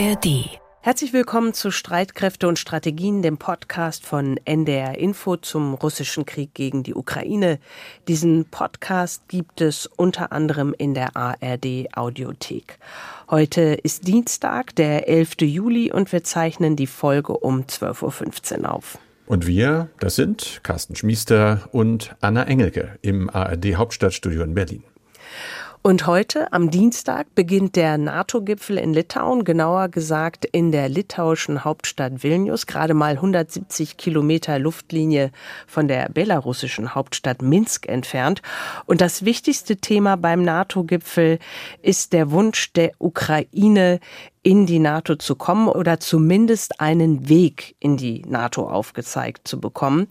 ARD. Herzlich willkommen zu Streitkräfte und Strategien, dem Podcast von NDR Info zum russischen Krieg gegen die Ukraine. Diesen Podcast gibt es unter anderem in der ARD Audiothek. Heute ist Dienstag, der 11. Juli und wir zeichnen die Folge um 12.15 Uhr auf. Und wir, das sind Carsten Schmiester und Anna Engelke im ARD Hauptstadtstudio in Berlin. Und heute, am Dienstag, beginnt der NATO-Gipfel in Litauen, genauer gesagt in der litauischen Hauptstadt Vilnius, gerade mal 170 Kilometer Luftlinie von der belarussischen Hauptstadt Minsk entfernt. Und das wichtigste Thema beim NATO-Gipfel ist der Wunsch der Ukraine, in die NATO zu kommen oder zumindest einen Weg in die NATO aufgezeigt zu bekommen.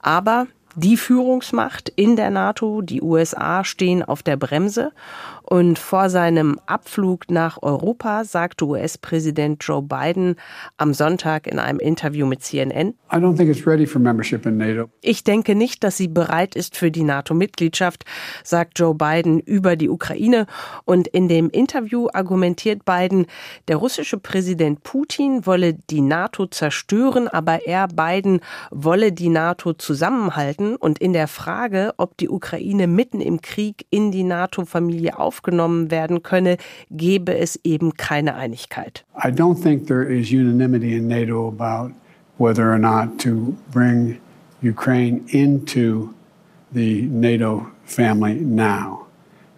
Aber die Führungsmacht in der NATO, die USA, stehen auf der Bremse und vor seinem Abflug nach Europa sagte US-Präsident Joe Biden am Sonntag in einem Interview mit CNN, ich denke nicht, dass sie bereit ist für die NATO-Mitgliedschaft, sagt Joe Biden über die Ukraine. Und in dem Interview argumentiert Biden, der russische Präsident Putin wolle die NATO zerstören, aber er Biden wolle die NATO zusammenhalten. Und in der Frage, ob die Ukraine mitten im Krieg in die NATO-Familie auf aufgenommen werden könne, gebe es eben keine Einigkeit. I don't think there is unanimity in NATO about whether or not to bring Ukraine into the NATO family now.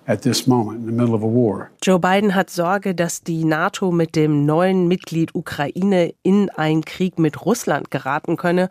At this moment, in the middle of a war. Joe Biden hat Sorge, dass die NATO mit dem neuen Mitglied Ukraine in einen Krieg mit Russland geraten könne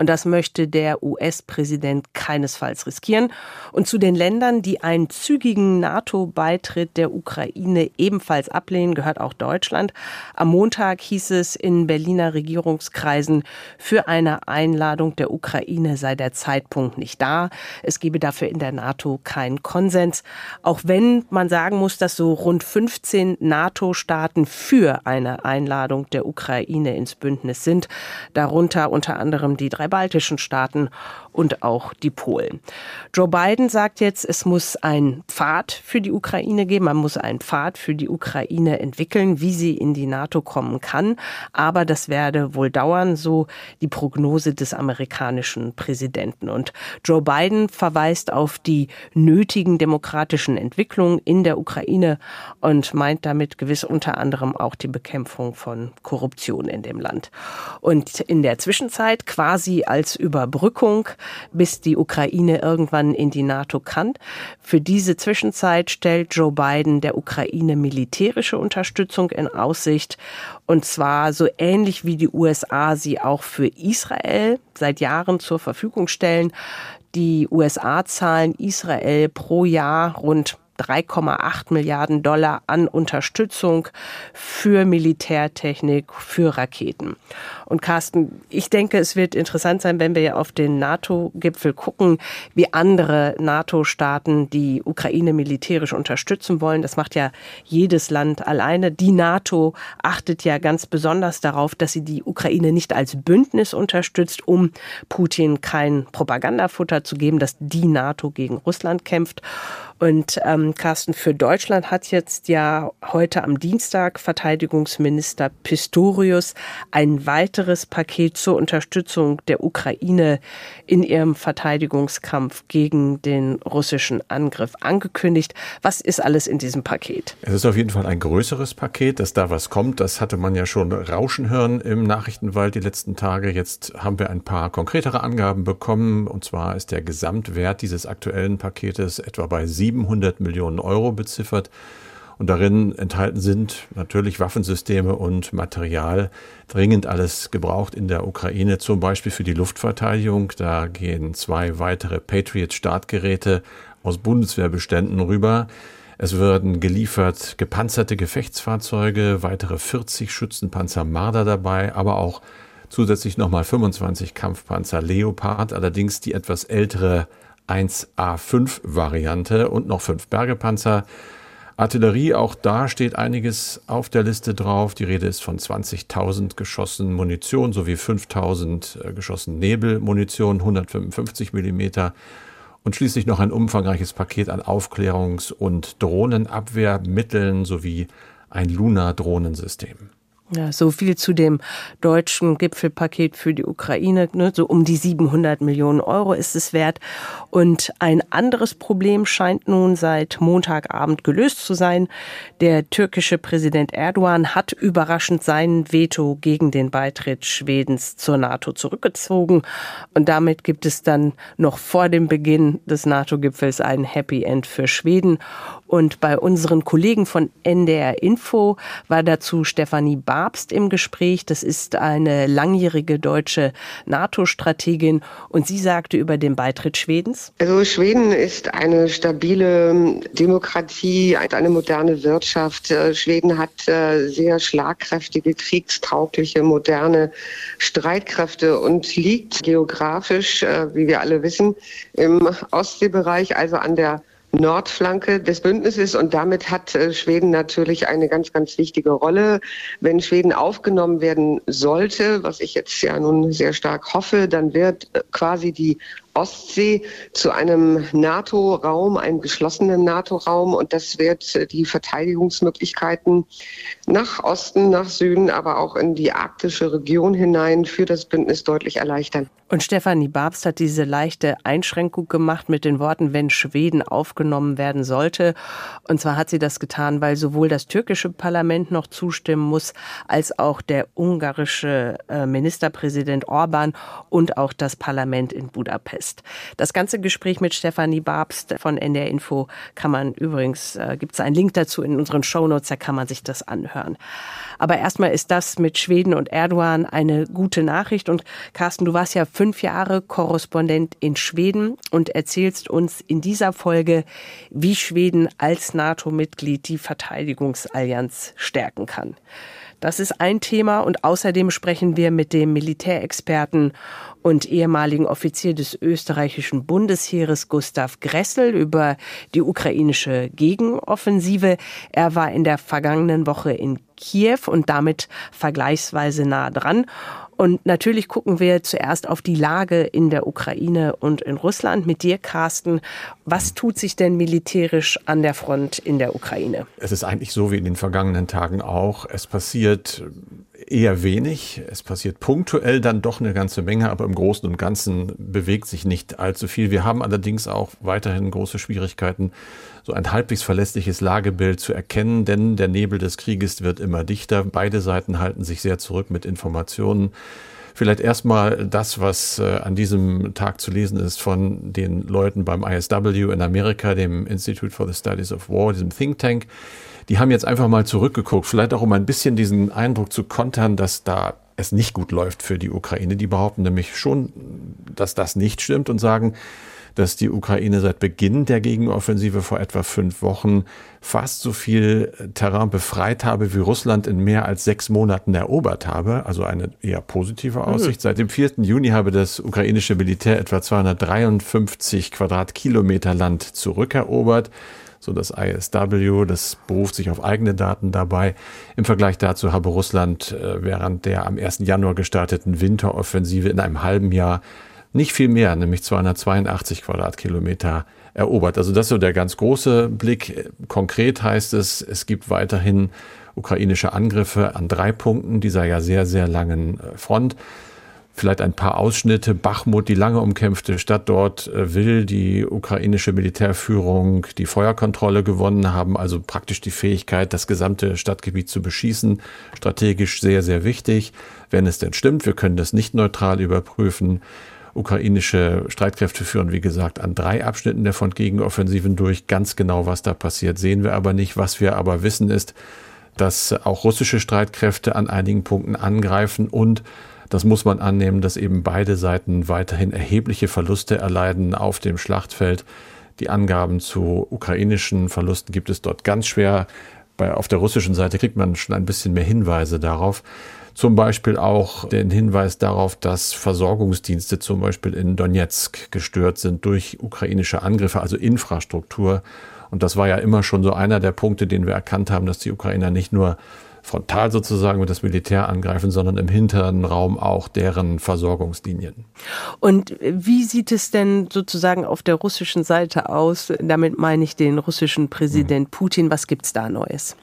und das möchte der US-Präsident keinesfalls riskieren. Und zu den Ländern, die einen zügigen NATO-Beitritt der Ukraine ebenfalls ablehnen, gehört auch Deutschland. Am Montag hieß es in Berliner Regierungskreisen, für eine Einladung der Ukraine sei der Zeitpunkt nicht da. Es gebe dafür in der NATO keinen Konsens. Auch wenn man sagen muss, dass so rund 15 NATO-Staaten für eine Einladung der Ukraine ins Bündnis sind. Darunter unter anderem die drei baltischen Staaten und auch die Polen. Joe Biden sagt jetzt, es muss einen Pfad für die Ukraine geben. Man muss einen Pfad für die Ukraine entwickeln, wie sie in die NATO kommen kann. Aber das werde wohl dauern, so die Prognose des amerikanischen Präsidenten. Und Joe Biden verweist auf die nötigen demokratischen Entwicklungen in der Ukraine und meint damit gewiss unter anderem auch die Bekämpfung von Korruption in dem Land. Und in der Zwischenzeit quasi als Überbrückung bis die Ukraine irgendwann in die NATO kann. Für diese Zwischenzeit stellt Joe Biden der Ukraine militärische Unterstützung in Aussicht. Und zwar so ähnlich wie die USA sie auch für Israel seit Jahren zur Verfügung stellen. Die USA zahlen Israel pro Jahr rund 3,8 Milliarden Dollar an Unterstützung für Militärtechnik, für Raketen. Und Carsten, ich denke, es wird interessant sein, wenn wir auf den NATO-Gipfel gucken, wie andere NATO-Staaten die Ukraine militärisch unterstützen wollen. Das macht ja jedes Land alleine. Die NATO achtet ja ganz besonders darauf, dass sie die Ukraine nicht als Bündnis unterstützt, um Putin kein Propagandafutter zu geben, dass die NATO gegen Russland kämpft. Und ähm, Carsten, für Deutschland hat jetzt ja heute am Dienstag Verteidigungsminister Pistorius ein weiteres Paket zur Unterstützung der Ukraine in ihrem Verteidigungskampf gegen den russischen Angriff angekündigt. Was ist alles in diesem Paket? Es ist auf jeden Fall ein größeres Paket, dass da was kommt. Das hatte man ja schon rauschen hören im Nachrichtenwald die letzten Tage. Jetzt haben wir ein paar konkretere Angaben bekommen. Und zwar ist der Gesamtwert dieses aktuellen Paketes etwa bei 700 Millionen Euro beziffert. Und darin enthalten sind natürlich Waffensysteme und Material, dringend alles gebraucht in der Ukraine, zum Beispiel für die Luftverteidigung. Da gehen zwei weitere Patriot-Startgeräte aus Bundeswehrbeständen rüber. Es werden geliefert gepanzerte Gefechtsfahrzeuge, weitere 40 Schützenpanzer Marder dabei, aber auch zusätzlich nochmal 25 Kampfpanzer Leopard, allerdings die etwas ältere 1A5-Variante und noch fünf Bergepanzer. Artillerie, auch da steht einiges auf der Liste drauf. Die Rede ist von 20.000 Geschossen Munition sowie 5.000 äh, Geschossen Nebelmunition, 155 Millimeter und schließlich noch ein umfangreiches Paket an Aufklärungs- und Drohnenabwehrmitteln sowie ein Lunar-Drohnensystem. Ja, so viel zu dem deutschen Gipfelpaket für die Ukraine. Ne? So um die 700 Millionen Euro ist es wert. Und ein anderes Problem scheint nun seit Montagabend gelöst zu sein. Der türkische Präsident Erdogan hat überraschend sein Veto gegen den Beitritt Schwedens zur NATO zurückgezogen. Und damit gibt es dann noch vor dem Beginn des NATO-Gipfels ein Happy End für Schweden. Und bei unseren Kollegen von NDR Info war dazu Stefanie Babst im Gespräch. Das ist eine langjährige deutsche NATO-Strategin. Und sie sagte über den Beitritt Schwedens. Also Schweden ist eine stabile Demokratie, eine moderne Wirtschaft. Äh, Schweden hat äh, sehr schlagkräftige, kriegstaugliche, moderne Streitkräfte und liegt geografisch, äh, wie wir alle wissen, im Ostseebereich, also an der Nordflanke des Bündnisses und damit hat äh, Schweden natürlich eine ganz, ganz wichtige Rolle. Wenn Schweden aufgenommen werden sollte, was ich jetzt ja nun sehr stark hoffe, dann wird äh, quasi die Ostsee zu einem NATO-Raum, einem geschlossenen NATO-Raum. Und das wird die Verteidigungsmöglichkeiten nach Osten, nach Süden, aber auch in die arktische Region hinein für das Bündnis deutlich erleichtern. Und Stefanie Babst hat diese leichte Einschränkung gemacht mit den Worten, wenn Schweden aufgenommen werden sollte. Und zwar hat sie das getan, weil sowohl das türkische Parlament noch zustimmen muss, als auch der ungarische äh, Ministerpräsident Orban und auch das Parlament in Budapest ist. Das ganze Gespräch mit Stefanie Babst von NDR Info kann man übrigens, äh, gibt es einen Link dazu in unseren Shownotes, da kann man sich das anhören. Aber erstmal ist das mit Schweden und Erdogan eine gute Nachricht. Und Carsten, du warst ja fünf Jahre Korrespondent in Schweden und erzählst uns in dieser Folge, wie Schweden als NATO-Mitglied die Verteidigungsallianz stärken kann. Das ist ein Thema und außerdem sprechen wir mit dem Militärexperten und ehemaligen Offizier des österreichischen Bundesheeres Gustav Gressel über die ukrainische Gegenoffensive. Er war in der vergangenen Woche in Kiew und damit vergleichsweise nah dran. Und natürlich gucken wir zuerst auf die Lage in der Ukraine und in Russland. Mit dir, Carsten, was tut sich denn militärisch an der Front in der Ukraine? Es ist eigentlich so wie in den vergangenen Tagen auch. Es passiert eher wenig. Es passiert punktuell dann doch eine ganze Menge, aber im Großen und Ganzen bewegt sich nicht allzu viel. Wir haben allerdings auch weiterhin große Schwierigkeiten, so ein halbwegs verlässliches Lagebild zu erkennen, denn der Nebel des Krieges wird immer dichter. Beide Seiten halten sich sehr zurück mit Informationen. Vielleicht erstmal das, was äh, an diesem Tag zu lesen ist von den Leuten beim ISW in Amerika, dem Institute for the Studies of War, diesem Think Tank. Die haben jetzt einfach mal zurückgeguckt, vielleicht auch um ein bisschen diesen Eindruck zu kontern, dass da es nicht gut läuft für die Ukraine. Die behaupten nämlich schon, dass das nicht stimmt und sagen, dass die Ukraine seit Beginn der Gegenoffensive vor etwa fünf Wochen fast so viel Terrain befreit habe, wie Russland in mehr als sechs Monaten erobert habe. Also eine eher positive Aussicht. Mhm. Seit dem 4. Juni habe das ukrainische Militär etwa 253 Quadratkilometer Land zurückerobert so das ISW, das beruft sich auf eigene Daten dabei. Im Vergleich dazu habe Russland äh, während der am 1. Januar gestarteten Winteroffensive in einem halben Jahr nicht viel mehr, nämlich 282 Quadratkilometer erobert. Also das ist so der ganz große Blick. Konkret heißt es, es gibt weiterhin ukrainische Angriffe an drei Punkten dieser ja sehr, sehr langen äh, Front. Vielleicht ein paar Ausschnitte. Bachmut, die lange umkämpfte Stadt dort, äh, will die ukrainische Militärführung die Feuerkontrolle gewonnen haben, also praktisch die Fähigkeit, das gesamte Stadtgebiet zu beschießen. Strategisch sehr, sehr wichtig. Wenn es denn stimmt, wir können das nicht neutral überprüfen. Ukrainische Streitkräfte führen, wie gesagt, an drei Abschnitten der Front-Gegenoffensiven durch. Ganz genau, was da passiert, sehen wir aber nicht. Was wir aber wissen ist, dass auch russische Streitkräfte an einigen Punkten angreifen und das muss man annehmen, dass eben beide Seiten weiterhin erhebliche Verluste erleiden auf dem Schlachtfeld. Die Angaben zu ukrainischen Verlusten gibt es dort ganz schwer. Bei, auf der russischen Seite kriegt man schon ein bisschen mehr Hinweise darauf. Zum Beispiel auch den Hinweis darauf, dass Versorgungsdienste zum Beispiel in Donetsk gestört sind durch ukrainische Angriffe, also Infrastruktur. Und das war ja immer schon so einer der Punkte, den wir erkannt haben, dass die Ukrainer nicht nur frontal sozusagen mit das Militär angreifen, sondern im hinteren Raum auch deren Versorgungslinien. Und wie sieht es denn sozusagen auf der russischen Seite aus? Damit meine ich den russischen Präsident hm. Putin. Was gibt es da Neues?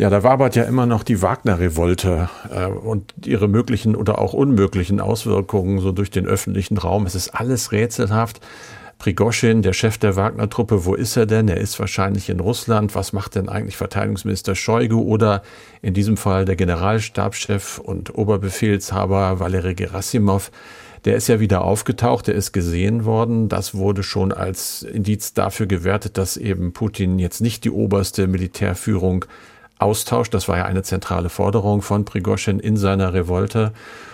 Ja, da wabert ja immer noch die Wagner-Revolte äh, und ihre möglichen oder auch unmöglichen Auswirkungen so durch den öffentlichen Raum. Es ist alles rätselhaft. Prigoschin, der Chef der Wagner-Truppe, wo ist er denn? Er ist wahrscheinlich in Russland. Was macht denn eigentlich Verteidigungsminister Shoigu oder in diesem Fall der Generalstabschef und Oberbefehlshaber Valery Gerasimov? Der ist ja wieder aufgetaucht, der ist gesehen worden. Das wurde schon als Indiz dafür gewertet, dass eben Putin jetzt nicht die oberste Militärführung Austausch. Das war ja eine zentrale Forderung von Prigoschin in seiner Revolte.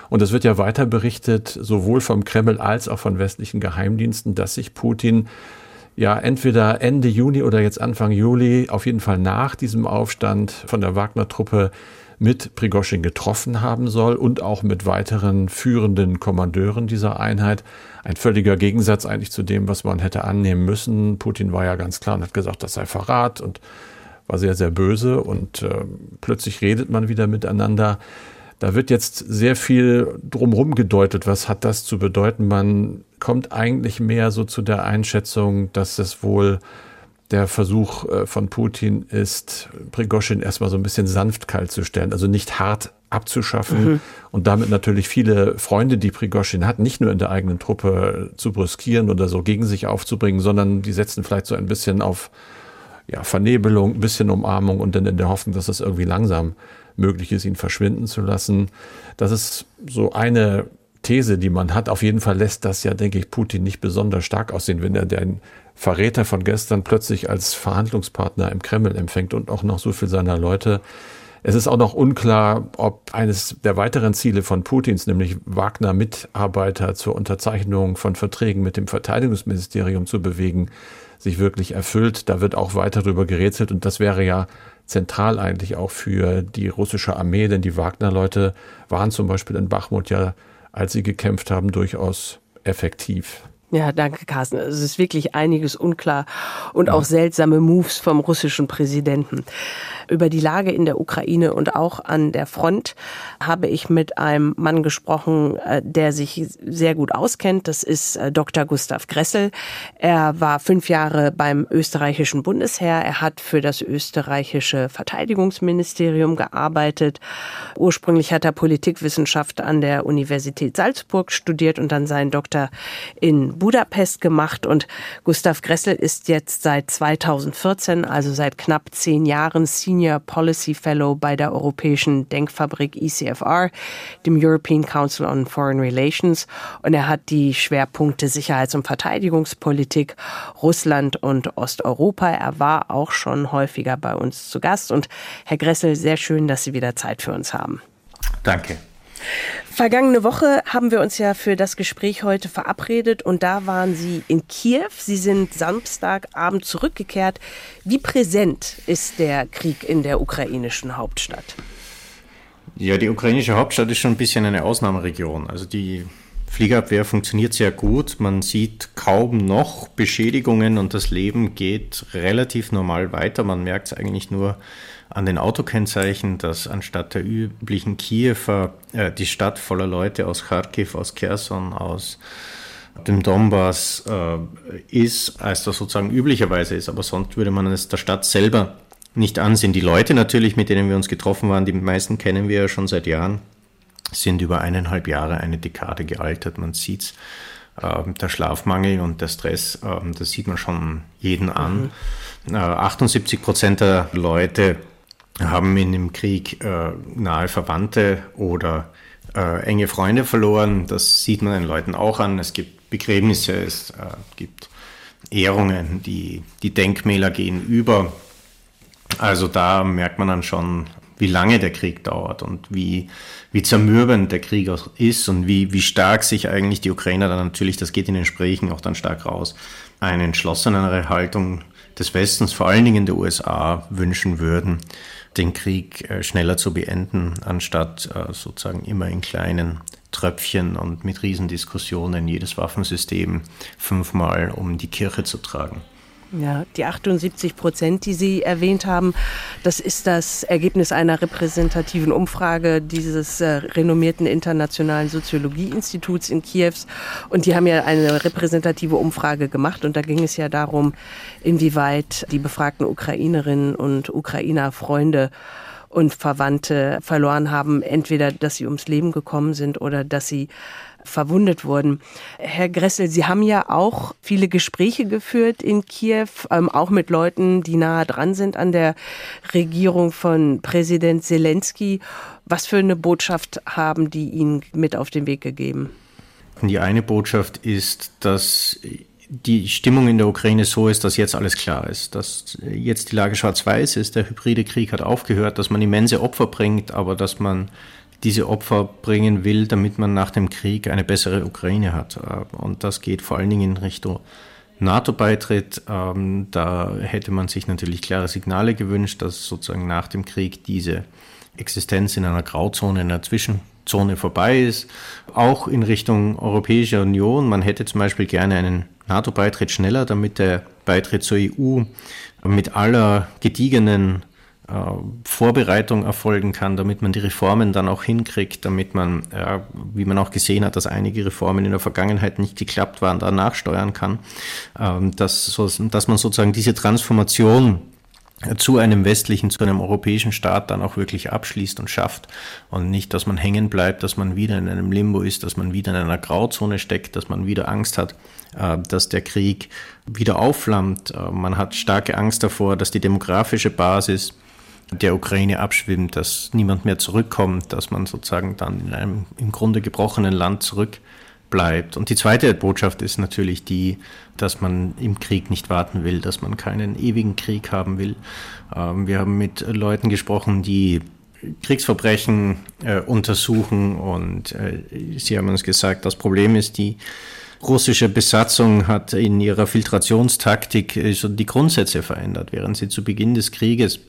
Und es wird ja weiter berichtet, sowohl vom Kreml als auch von westlichen Geheimdiensten, dass sich Putin ja entweder Ende Juni oder jetzt Anfang Juli, auf jeden Fall nach diesem Aufstand von der Wagner-Truppe mit Prigoschin getroffen haben soll und auch mit weiteren führenden Kommandeuren dieser Einheit. Ein völliger Gegensatz eigentlich zu dem, was man hätte annehmen müssen. Putin war ja ganz klar und hat gesagt, das sei Verrat und war sehr, sehr böse und äh, plötzlich redet man wieder miteinander. Da wird jetzt sehr viel drumherum gedeutet. Was hat das zu bedeuten? Man kommt eigentlich mehr so zu der Einschätzung, dass es wohl der Versuch äh, von Putin ist, Prigoschin erstmal so ein bisschen sanft kalt zu stellen, also nicht hart abzuschaffen mhm. und damit natürlich viele Freunde, die Prigoschin hat, nicht nur in der eigenen Truppe zu brüskieren oder so gegen sich aufzubringen, sondern die setzen vielleicht so ein bisschen auf ja, Vernebelung, ein bisschen Umarmung und dann in der Hoffnung, dass es irgendwie langsam möglich ist, ihn verschwinden zu lassen. Das ist so eine These, die man hat. Auf jeden Fall lässt das ja, denke ich, Putin nicht besonders stark aussehen, wenn er den Verräter von gestern plötzlich als Verhandlungspartner im Kreml empfängt und auch noch so viel seiner Leute. Es ist auch noch unklar, ob eines der weiteren Ziele von Putins, nämlich Wagner-Mitarbeiter zur Unterzeichnung von Verträgen mit dem Verteidigungsministerium zu bewegen, sich wirklich erfüllt. Da wird auch weiter darüber gerätselt und das wäre ja zentral eigentlich auch für die russische Armee, denn die Wagner-Leute waren zum Beispiel in Bachmut ja, als sie gekämpft haben, durchaus effektiv. Ja, danke, Carsten. Es ist wirklich einiges unklar und auch seltsame Moves vom russischen Präsidenten. Über die Lage in der Ukraine und auch an der Front habe ich mit einem Mann gesprochen, äh, der sich sehr gut auskennt. Das ist äh, Dr. Gustav Gressel. Er war fünf Jahre beim österreichischen Bundesheer. Er hat für das österreichische Verteidigungsministerium gearbeitet. Ursprünglich hat er Politikwissenschaft an der Universität Salzburg studiert und dann seinen Doktor in Budapest gemacht und Gustav Gressel ist jetzt seit 2014, also seit knapp zehn Jahren, Senior Policy Fellow bei der europäischen Denkfabrik ECFR, dem European Council on Foreign Relations und er hat die Schwerpunkte Sicherheits- und Verteidigungspolitik, Russland und Osteuropa. Er war auch schon häufiger bei uns zu Gast und Herr Gressel, sehr schön, dass Sie wieder Zeit für uns haben. Danke. Vergangene Woche haben wir uns ja für das Gespräch heute verabredet und da waren Sie in Kiew. Sie sind Samstagabend zurückgekehrt. Wie präsent ist der Krieg in der ukrainischen Hauptstadt? Ja, die ukrainische Hauptstadt ist schon ein bisschen eine Ausnahmeregion. Also die Fliegerabwehr funktioniert sehr gut. Man sieht kaum noch Beschädigungen und das Leben geht relativ normal weiter. Man merkt es eigentlich nur an den Autokennzeichen, dass anstatt der üblichen Kiewer äh, die Stadt voller Leute aus Kharkiv, aus Kherson, aus dem Donbass äh, ist, als das sozusagen üblicherweise ist. Aber sonst würde man es der Stadt selber nicht ansehen. Die Leute natürlich, mit denen wir uns getroffen waren, die meisten kennen wir ja schon seit Jahren, sind über eineinhalb Jahre, eine Dekade gealtert. Man sieht's. Äh, der Schlafmangel und der Stress, äh, das sieht man schon jeden an. Mhm. Äh, 78 Prozent der Leute haben in dem Krieg äh, nahe Verwandte oder äh, enge Freunde verloren. Das sieht man den Leuten auch an. Es gibt Begräbnisse, es äh, gibt Ehrungen, die, die Denkmäler gehen über. Also da merkt man dann schon, wie lange der Krieg dauert und wie, wie zermürbend der Krieg auch ist und wie, wie stark sich eigentlich die Ukrainer dann natürlich, das geht in den Gesprächen auch dann stark raus, eine entschlossenere Haltung des Westens, vor allen Dingen der USA, wünschen würden den Krieg äh, schneller zu beenden, anstatt äh, sozusagen immer in kleinen Tröpfchen und mit Riesendiskussionen jedes Waffensystem fünfmal um die Kirche zu tragen. Ja, die 78 Prozent, die Sie erwähnt haben, das ist das Ergebnis einer repräsentativen Umfrage dieses äh, renommierten internationalen Soziologieinstituts in Kiews. Und die haben ja eine repräsentative Umfrage gemacht und da ging es ja darum, inwieweit die befragten Ukrainerinnen und Ukrainer Freunde und Verwandte verloren haben, entweder dass sie ums Leben gekommen sind oder dass sie verwundet wurden. Herr Gressel, Sie haben ja auch viele Gespräche geführt in Kiew, ähm, auch mit Leuten, die nahe dran sind an der Regierung von Präsident Zelensky. Was für eine Botschaft haben die Ihnen mit auf den Weg gegeben? Die eine Botschaft ist, dass die Stimmung in der Ukraine so ist, dass jetzt alles klar ist, dass jetzt die Lage schwarz-weiß ist, der hybride Krieg hat aufgehört, dass man immense Opfer bringt, aber dass man diese Opfer bringen will, damit man nach dem Krieg eine bessere Ukraine hat. Und das geht vor allen Dingen in Richtung NATO-Beitritt. Ähm, da hätte man sich natürlich klare Signale gewünscht, dass sozusagen nach dem Krieg diese Existenz in einer Grauzone, in einer Zwischenzone vorbei ist. Auch in Richtung Europäische Union. Man hätte zum Beispiel gerne einen NATO-Beitritt schneller, damit der Beitritt zur EU mit aller gediegenen äh, Vorbereitung erfolgen kann, damit man die Reformen dann auch hinkriegt, damit man, ja, wie man auch gesehen hat, dass einige Reformen in der Vergangenheit nicht geklappt waren, da nachsteuern kann, ähm, dass, dass man sozusagen diese Transformation zu einem westlichen, zu einem europäischen Staat dann auch wirklich abschließt und schafft und nicht, dass man hängen bleibt, dass man wieder in einem Limbo ist, dass man wieder in einer Grauzone steckt, dass man wieder Angst hat, äh, dass der Krieg wieder aufflammt. Äh, man hat starke Angst davor, dass die demografische Basis der Ukraine abschwimmt, dass niemand mehr zurückkommt, dass man sozusagen dann in einem im Grunde gebrochenen Land zurückbleibt. Und die zweite Botschaft ist natürlich die, dass man im Krieg nicht warten will, dass man keinen ewigen Krieg haben will. Ähm, wir haben mit Leuten gesprochen, die Kriegsverbrechen äh, untersuchen und äh, sie haben uns gesagt, das Problem ist, die russische Besatzung hat in ihrer Filtrationstaktik äh, so die Grundsätze verändert, während sie zu Beginn des Krieges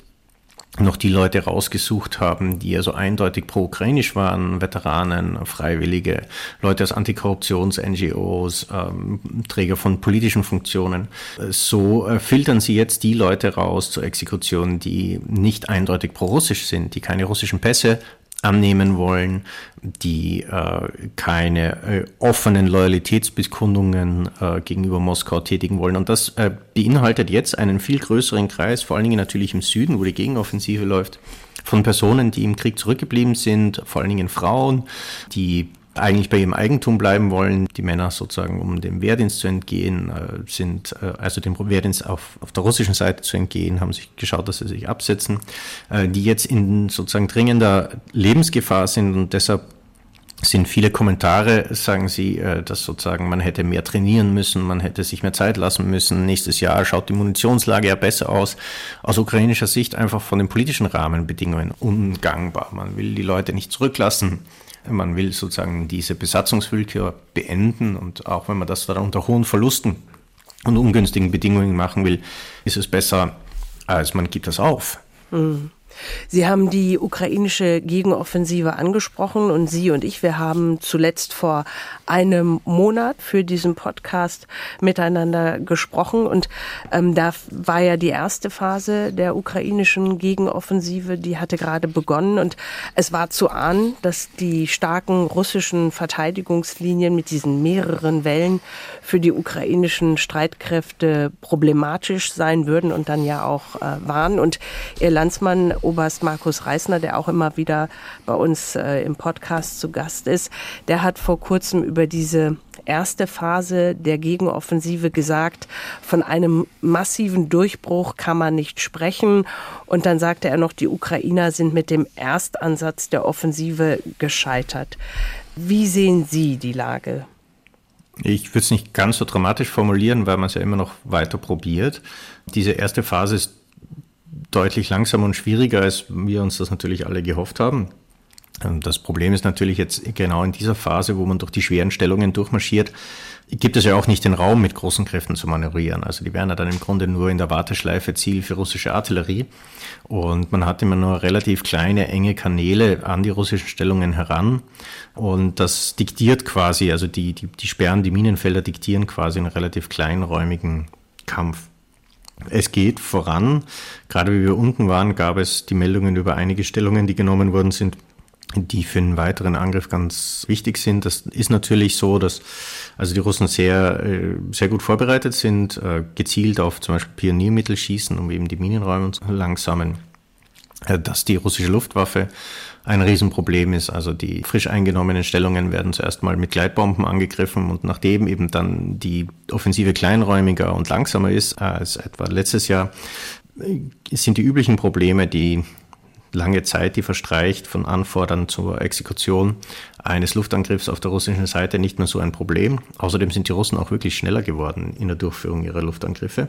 noch die Leute rausgesucht haben, die also eindeutig pro-ukrainisch waren, Veteranen, Freiwillige, Leute aus Antikorruptions-NGOs, ähm, Träger von politischen Funktionen. So äh, filtern sie jetzt die Leute raus zur Exekution, die nicht eindeutig pro-russisch sind, die keine russischen Pässe annehmen wollen, die äh, keine äh, offenen Loyalitätsbekundungen äh, gegenüber Moskau tätigen wollen. Und das äh, beinhaltet jetzt einen viel größeren Kreis, vor allen Dingen natürlich im Süden, wo die Gegenoffensive läuft, von Personen, die im Krieg zurückgeblieben sind, vor allen Dingen Frauen, die eigentlich bei ihrem Eigentum bleiben wollen. Die Männer sozusagen, um dem Wehrdienst zu entgehen, äh, sind, äh, also dem Wehrdienst auf, auf der russischen Seite zu entgehen, haben sich geschaut, dass sie sich absetzen, äh, die jetzt in sozusagen dringender Lebensgefahr sind und deshalb sind viele Kommentare, sagen sie, dass sozusagen man hätte mehr trainieren müssen, man hätte sich mehr Zeit lassen müssen. Nächstes Jahr schaut die Munitionslage ja besser aus. Aus ukrainischer Sicht einfach von den politischen Rahmenbedingungen ungangbar. Man will die Leute nicht zurücklassen. Man will sozusagen diese Besatzungswillkür beenden und auch wenn man das dann unter hohen Verlusten und ungünstigen Bedingungen machen will, ist es besser, als man gibt das auf. Mhm. Sie haben die ukrainische Gegenoffensive angesprochen und Sie und ich, wir haben zuletzt vor einem Monat für diesen Podcast miteinander gesprochen. Und ähm, da war ja die erste Phase der ukrainischen Gegenoffensive, die hatte gerade begonnen. Und es war zu ahnen, dass die starken russischen Verteidigungslinien mit diesen mehreren Wellen für die ukrainischen Streitkräfte problematisch sein würden und dann ja auch äh, waren. Und Ihr Landsmann Oberst Markus Reisner, der auch immer wieder bei uns äh, im Podcast zu Gast ist, der hat vor kurzem über diese erste Phase der Gegenoffensive gesagt, von einem massiven Durchbruch kann man nicht sprechen. Und dann sagte er noch, die Ukrainer sind mit dem Erstansatz der Offensive gescheitert. Wie sehen Sie die Lage? Ich würde es nicht ganz so dramatisch formulieren, weil man es ja immer noch weiter probiert. Diese erste Phase ist deutlich langsamer und schwieriger, als wir uns das natürlich alle gehofft haben. Ähm, das Problem ist natürlich jetzt genau in dieser Phase, wo man durch die schweren Stellungen durchmarschiert, gibt es ja auch nicht den Raum, mit großen Kräften zu manövrieren. Also die wären ja dann im Grunde nur in der Warteschleife Ziel für russische Artillerie. Und man hat immer nur relativ kleine, enge Kanäle an die russischen Stellungen heran. Und das diktiert quasi, also die, die, die Sperren, die Minenfelder diktieren quasi einen relativ kleinräumigen Kampf. Es geht voran. Gerade wie wir unten waren, gab es die Meldungen über einige Stellungen, die genommen worden sind, die für einen weiteren Angriff ganz wichtig sind. Das ist natürlich so, dass also die Russen sehr, äh, sehr gut vorbereitet sind, äh, gezielt auf zum Beispiel Pioniermittel schießen, um eben die Minenräume zu langsamen. äh, dass die russische Luftwaffe ein Riesenproblem ist. Also die frisch eingenommenen Stellungen werden zuerst mal mit Gleitbomben angegriffen und nachdem eben dann die Offensive kleinräumiger und langsamer ist als etwa letztes Jahr, äh, sind die üblichen Probleme, die lange Zeit, die verstreicht von Anfordern zur Exekution eines Luftangriffs auf der russischen Seite nicht mehr so ein Problem. Außerdem sind die Russen auch wirklich schneller geworden in der Durchführung ihrer Luftangriffe.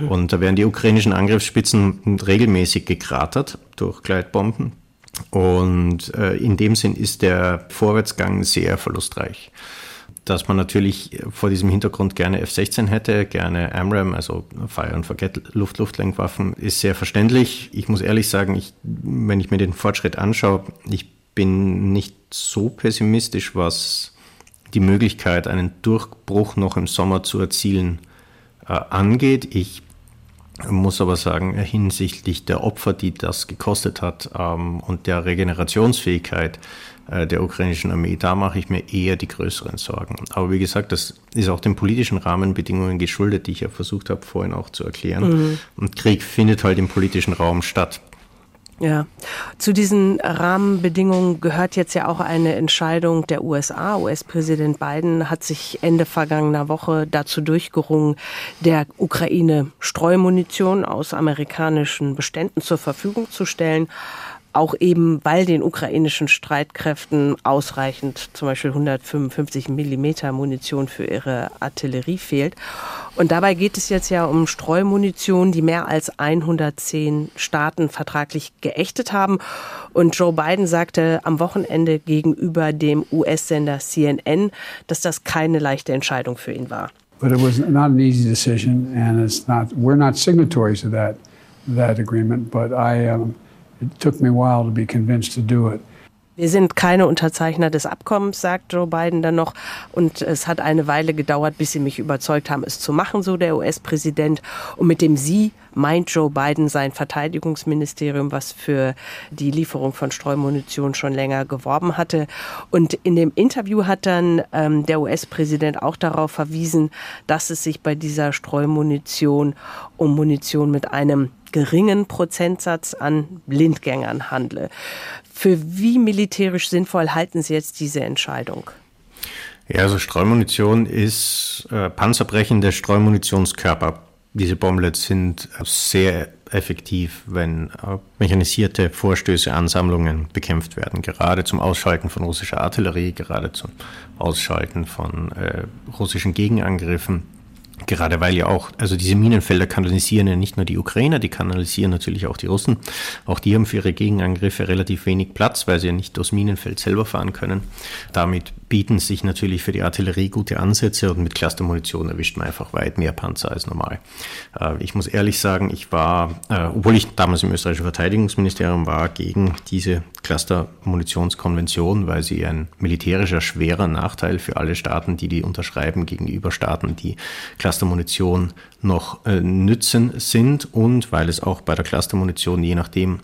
Mhm. Und da werden die ukrainischen Angriffsspitzen regelmäßig gekratert durch Gleitbomben. Und äh, in dem Sinn ist der Vorwärtsgang sehr verlustreich dass man natürlich vor diesem Hintergrund gerne F-16 hätte, gerne AMRAAM, also Fire and Forget Luft-Luftlenkwaffen, ist sehr verständlich. Ich muss ehrlich sagen, ich, wenn ich mir den Fortschritt anschaue, ich bin nicht so pessimistisch, was die Möglichkeit, einen Durchbruch noch im Sommer zu erzielen, äh, angeht. Ich muss aber sagen, hinsichtlich der Opfer, die das gekostet hat ähm, und der Regenerationsfähigkeit äh, der ukrainischen Armee, da mache ich mir eher die größeren Sorgen. Aber wie gesagt, das ist auch den politischen Rahmenbedingungen geschuldet, die ich ja versucht habe vorhin auch zu erklären. Mhm. Und Krieg findet halt im politischen Raum statt. Ja, zu diesen Rahmenbedingungen gehört jetzt ja auch eine Entscheidung der USA. US-Präsident Biden hat sich Ende vergangener Woche dazu durchgerungen, der Ukraine Streumunition aus amerikanischen Beständen zur Verfügung zu stellen auch eben, weil den ukrainischen Streitkräften ausreichend zum Beispiel 155 Millimeter Munition für ihre Artillerie fehlt. Und dabei geht es jetzt ja um Streumunition, die mehr als 110 Staaten vertraglich geächtet haben. Und Joe Biden sagte am Wochenende gegenüber dem US-Sender CNN, dass das keine leichte Entscheidung für ihn war. But it was not an easy decision, and it's not. We're not signatories to that that agreement. But I, um, it took me a while to be convinced to do it. Wir sind keine Unterzeichner des Abkommens, sagt Joe Biden dann noch. Und es hat eine Weile gedauert, bis sie mich überzeugt haben, es zu machen, so der US-Präsident. Und mit dem Sie meint Joe Biden sein Verteidigungsministerium, was für die Lieferung von Streumunition schon länger geworben hatte. Und in dem Interview hat dann ähm, der US-Präsident auch darauf verwiesen, dass es sich bei dieser Streumunition um Munition mit einem geringen Prozentsatz an Blindgängern handle. Für wie militärisch sinnvoll halten Sie jetzt diese Entscheidung? Ja, also Streumunition ist äh, panzerbrechende Streumunistionskörper. Diese Bomblets sind sehr effektiv, wenn äh, mechanisierte Vorstöße, Ansammlungen bekämpft werden. Gerade zum Ausschalten von russischer Artillerie, gerade zum Ausschalten von äh, russischen Gegenangriffen. Gerade weil ja auch, also diese Minenfelder kanalisieren ja nicht nur die Ukrainer, die kanalisieren natürlich auch die Russen. Auch die haben für ihre Gegenangriffe relativ wenig Platz, weil sie ja nicht durchs Minenfeld selber fahren können. Damit bieten sich natürlich für die Artillerie gute Ansätze und mit Clustermunition erwischt man einfach weit mehr Panzer als normal. Äh, ich muss ehrlich sagen, ich war, äh, obwohl ich damals im österreichischen Verteidigungsministerium war, gegen diese Clustermunitionskonvention, weil sie ein militärischer schwerer Nachteil für alle Staaten, die die unterschreiben, gegenüber Staaten, die Clustermunition noch äh, nützen sind und weil es auch bei der Clustermunition je nachdem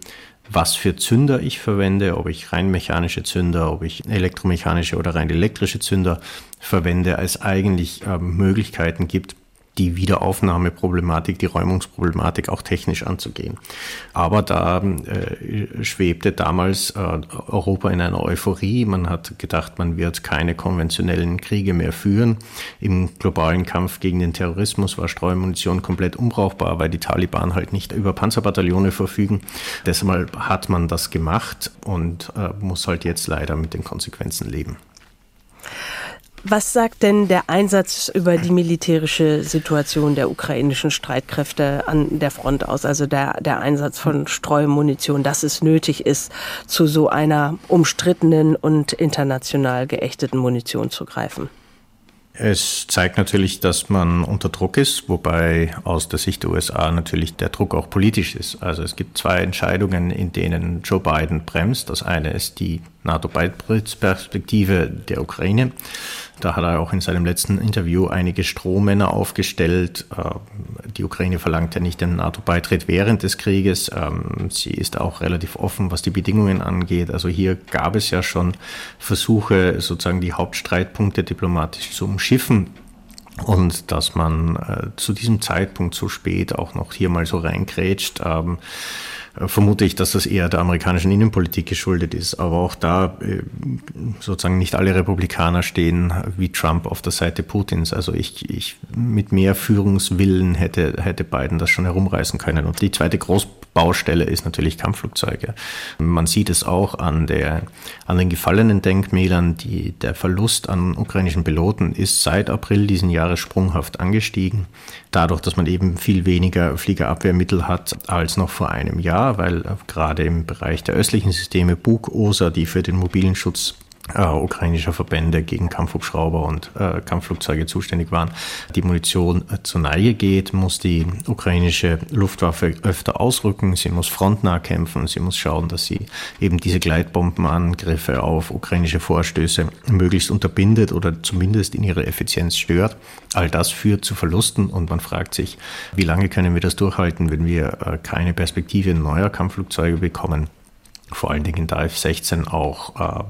was für Zünder ich verwende, ob ich rein mechanische Zünder, ob ich elektromechanische oder rein elektrische Zünder verwende, als eigentlich äh, Möglichkeiten gibt, die Wiederaufnahmeproblematik, die Räumungsproblematik auch technisch anzugehen. Aber da äh, schwebte damals äh, Europa in einer Euphorie. Man hat gedacht, man wird keine konventionellen Kriege mehr führen. Im globalen Kampf gegen den Terrorismus war Streumunition komplett unbrauchbar, weil die Taliban halt nicht über Panzerbataillone verfügen. Deshalb hat man das gemacht und äh, muss halt jetzt leider mit den Konsequenzen leben. Was sagt denn der Einsatz über die militärische Situation der ukrainischen Streitkräfte an der Front aus? Also der, der Einsatz von Streumunition, dass es nötig ist, zu so einer umstrittenen und international geächteten Munition zu greifen? Es zeigt natürlich, dass man unter Druck ist, wobei aus der Sicht der USA natürlich der Druck auch politisch ist. Also es gibt zwei Entscheidungen, in denen Joe Biden bremst. Das eine ist die NATO-Beitrittsperspektive der Ukraine. Da hat er auch in seinem letzten Interview einige Strohmänner aufgestellt. Äh, die Ukraine verlangt ja nicht den NATO-Beitritt während des Krieges. Ähm, sie ist auch relativ offen, was die Bedingungen angeht. Also hier gab es ja schon Versuche, sozusagen die Hauptstreitpunkte diplomatisch zu umschiffen. Und dass man äh, zu diesem Zeitpunkt so spät auch noch hier mal so reingrätscht, ähm, äh, vermute ich, dass das eher der amerikanischen Innenpolitik geschuldet ist. Aber auch da äh, sozusagen nicht alle Republikaner stehen wie Trump auf der Seite Putins. Also ich, ich mit mehr Führungswillen hätte, hätte Biden das schon herumreißen können. Und die zweite Großbaustelle ist natürlich Kampfflugzeuge. Man sieht es auch an der, an den gefallenen Denkmälern. Die, der Verlust an ukrainischen Piloten ist seit April diesen Jahres sprunghaft angestiegen. Dadurch, dass man eben viel weniger Fliegerabwehrmittel hat als noch vor einem Jahr, weil gerade im Bereich der östlichen Systeme Bug, OSA, die für den mobilen Schutz äh, ukrainischer Verbände gegen Kampfhubschrauber und äh, Kampfflugzeuge zuständig waren, die Munition äh, zur Neige geht, muss die ukrainische Luftwaffe öfter ausrücken, sie muss frontnah kämpfen, sie muss schauen, dass sie eben diese Gleitbombenangriffe auf ukrainische Vorstöße möglichst unterbindet oder zumindest in ihrer Effizienz stört. All das führt zu Verlusten und man fragt sich, wie lange können wir das durchhalten, wenn wir äh, keine Perspektive neuer Kampfflugzeuge bekommen, vor allen Dingen da F-16 auch äh,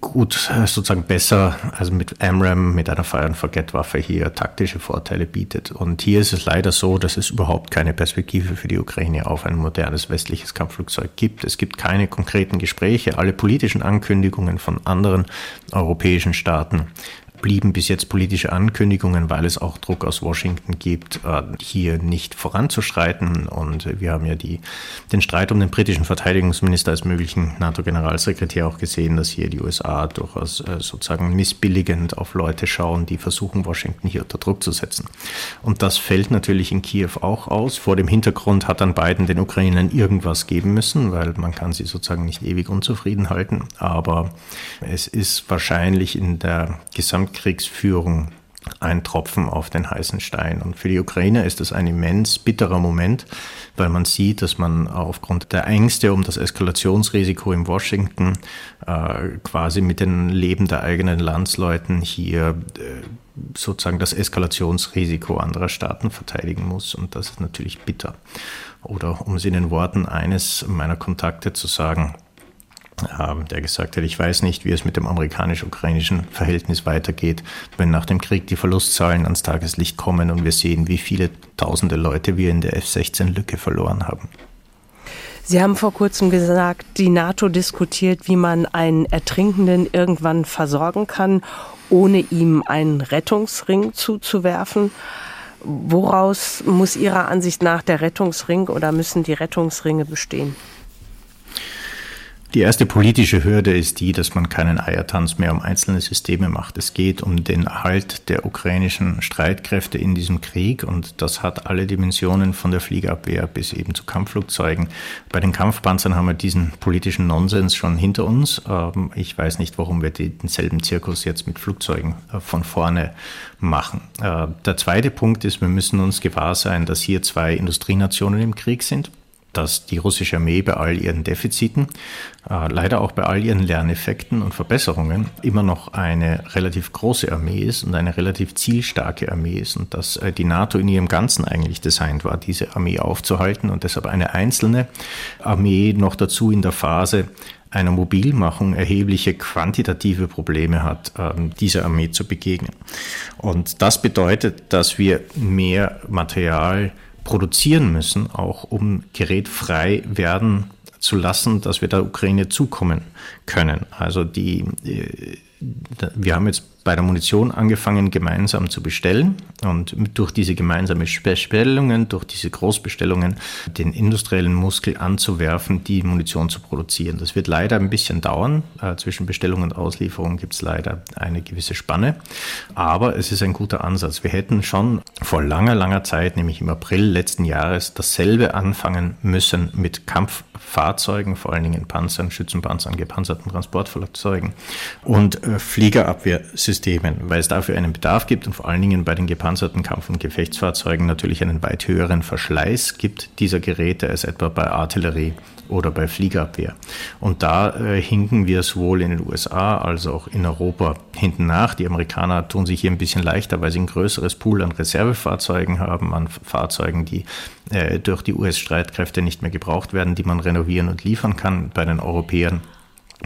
gut, sozusagen besser, also mit AMRAM, mit einer Fire and Forget Waffe hier taktische Vorteile bietet. Und hier ist es leider so, dass es überhaupt keine Perspektive für die Ukraine auf ein modernes westliches Kampfflugzeug gibt. Es gibt keine konkreten Gespräche. Alle politischen Ankündigungen von anderen europäischen Staaten blieben bis jetzt politische Ankündigungen, weil es auch Druck aus Washington gibt, äh, hier nicht voranzuschreiten. Und wir haben ja die, den Streit um den britischen Verteidigungsminister als möglichen NATO-Generalsekretär auch gesehen, dass hier die USA durchaus äh, sozusagen missbilligend auf Leute schauen, die versuchen, Washington hier unter Druck zu setzen. Und das fällt natürlich in Kiew auch aus. Vor dem Hintergrund hat dann Biden den Ukrainern irgendwas geben müssen, weil man kann sie sozusagen nicht ewig unzufrieden halten. Aber es ist wahrscheinlich in der Gesamt Kriegsführung ein Tropfen auf den heißen Stein. Und für die Ukraine ist das ein immens bitterer Moment, weil man sieht, dass man aufgrund der Ängste um das Eskalationsrisiko in Washington äh, quasi mit dem Leben der eigenen Landsleuten hier äh, sozusagen das Eskalationsrisiko anderer Staaten verteidigen muss. Und das ist natürlich bitter. Oder um es in den Worten eines meiner Kontakte zu sagen, der gesagt hat, ich weiß nicht, wie es mit dem amerikanisch-ukrainischen Verhältnis weitergeht, wenn nach dem Krieg die Verlustzahlen ans Tageslicht kommen und wir sehen, wie viele tausende Leute wir in der F-16-Lücke verloren haben. Sie haben vor kurzem gesagt, die NATO diskutiert, wie man einen Ertrinkenden irgendwann versorgen kann, ohne ihm einen Rettungsring zuzuwerfen. Woraus muss Ihrer Ansicht nach der Rettungsring oder müssen die Rettungsringe bestehen? Die erste politische Hürde ist die, dass man keinen Eiertanz mehr um einzelne Systeme macht. Es geht um den Erhalt der ukrainischen Streitkräfte in diesem Krieg und das hat alle Dimensionen von der Fliegerabwehr bis eben zu Kampfflugzeugen. Bei den Kampfpanzern haben wir diesen politischen Nonsens schon hinter uns. Ähm, ich weiß nicht, warum wir denselben Zirkus jetzt mit Flugzeugen äh, von vorne machen. Äh, der zweite Punkt ist, wir müssen uns gewahr sein, dass hier zwei Industrienationen im Krieg sind dass die russische Armee bei all ihren Defiziten, äh, leider auch bei all ihren Lerneffekten und Verbesserungen immer noch eine relativ große Armee ist und eine relativ zielstarke Armee ist und dass äh, die NATO in ihrem Ganzen eigentlich designt war, diese Armee aufzuhalten und deshalb eine einzelne Armee noch dazu in der Phase einer Mobilmachung erhebliche quantitative Probleme hat, ähm, dieser Armee zu begegnen. Und das bedeutet, dass wir mehr Material produzieren müssen, auch um gerätfrei werden zu lassen, dass wir der Ukraine zukommen können. Also die, äh, wir haben jetzt bei der Munition angefangen, gemeinsam zu bestellen und durch diese gemeinsamen Bestellungen, durch diese Großbestellungen den industriellen Muskel anzuwerfen, die Munition zu produzieren. Das wird leider ein bisschen dauern. Äh, zwischen Bestellung und Auslieferung gibt es leider eine gewisse Spanne, aber es ist ein guter Ansatz. Wir hätten schon vor langer, langer Zeit, nämlich im April letzten Jahres, dasselbe anfangen müssen mit Kampffahrzeugen, vor allen Dingen Panzern, Schützenpanzern, gepanzerten Transportfahrzeugen und äh, Fliegerabwehrsystemen Systemen, weil es dafür einen Bedarf gibt und vor allen Dingen bei den gepanzerten Kampf- und Gefechtsfahrzeugen natürlich einen weit höheren Verschleiß gibt dieser Geräte als etwa bei Artillerie oder bei Fliegerabwehr. Und da äh, hinken wir sowohl in den USA als auch in Europa hinten nach. Die Amerikaner tun sich hier ein bisschen leichter, weil sie ein größeres Pool an Reservefahrzeugen haben, an Fahrzeugen, die äh, durch die US-Streitkräfte nicht mehr gebraucht werden, die man renovieren und liefern kann. Bei den Europäern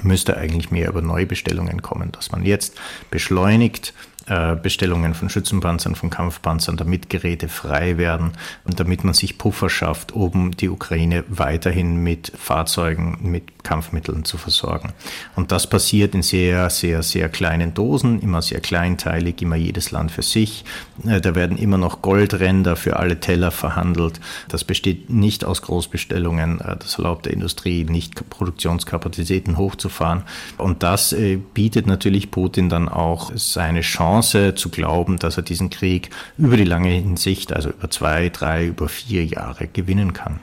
müsste eigentlich mehr über Neubestellungen kommen, dass man jetzt beschleunigt Bestellungen von Schützenpanzern, von Kampfpanzern, damit Geräte frei werden und damit man sich Puffer schafft, um die Ukraine weiterhin mit Fahrzeugen, mit Kampfmitteln zu versorgen. Und das passiert in sehr, sehr, sehr kleinen Dosen, immer sehr kleinteilig, immer jedes Land für sich. Äh, da werden immer noch Goldränder für alle Teller verhandelt. Das besteht nicht aus Großbestellungen. Äh, das erlaubt der Industrie nicht, Produktionskapazitäten hochzufahren. Und das bietet natürlich Putin dann auch seine Chance, Chance zu glauben, dass er diesen Krieg über die lange Hinsicht, also über zwei, drei, über vier Jahre gewinnen kann.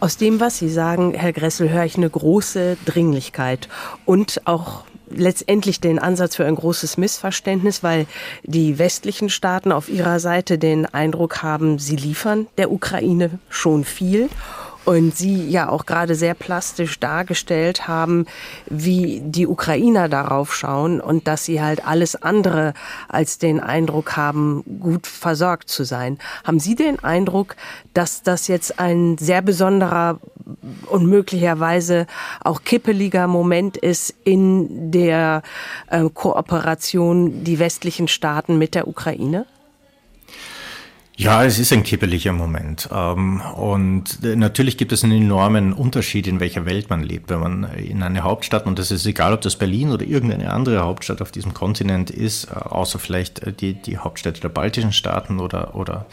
Aus dem, was Sie sagen, Herr Gressel, höre ich eine große Dringlichkeit und auch letztendlich den Ansatz für ein großes Missverständnis, weil die westlichen Staaten auf ihrer Seite den Eindruck haben, sie liefern der Ukraine schon viel und Sie ja auch gerade sehr plastisch dargestellt haben, wie die Ukrainer darauf schauen und dass sie halt alles andere als den Eindruck haben, gut versorgt zu sein. Haben Sie den Eindruck, dass das jetzt ein sehr besonderer und möglicherweise auch kippeliger Moment ist in der äh, Kooperation die westlichen Staaten mit der Ukraine? Ja, es ist ein kippeliger Moment. Ähm, und natürlich gibt es einen enormen Unterschied, in welcher Welt man lebt. Wenn man in eine Hauptstadt, und das ist egal, ob das Berlin oder irgendeine andere Hauptstadt auf diesem Kontinent ist, äh, außer vielleicht äh, die, die Hauptstädte der baltischen Staaten oder, oder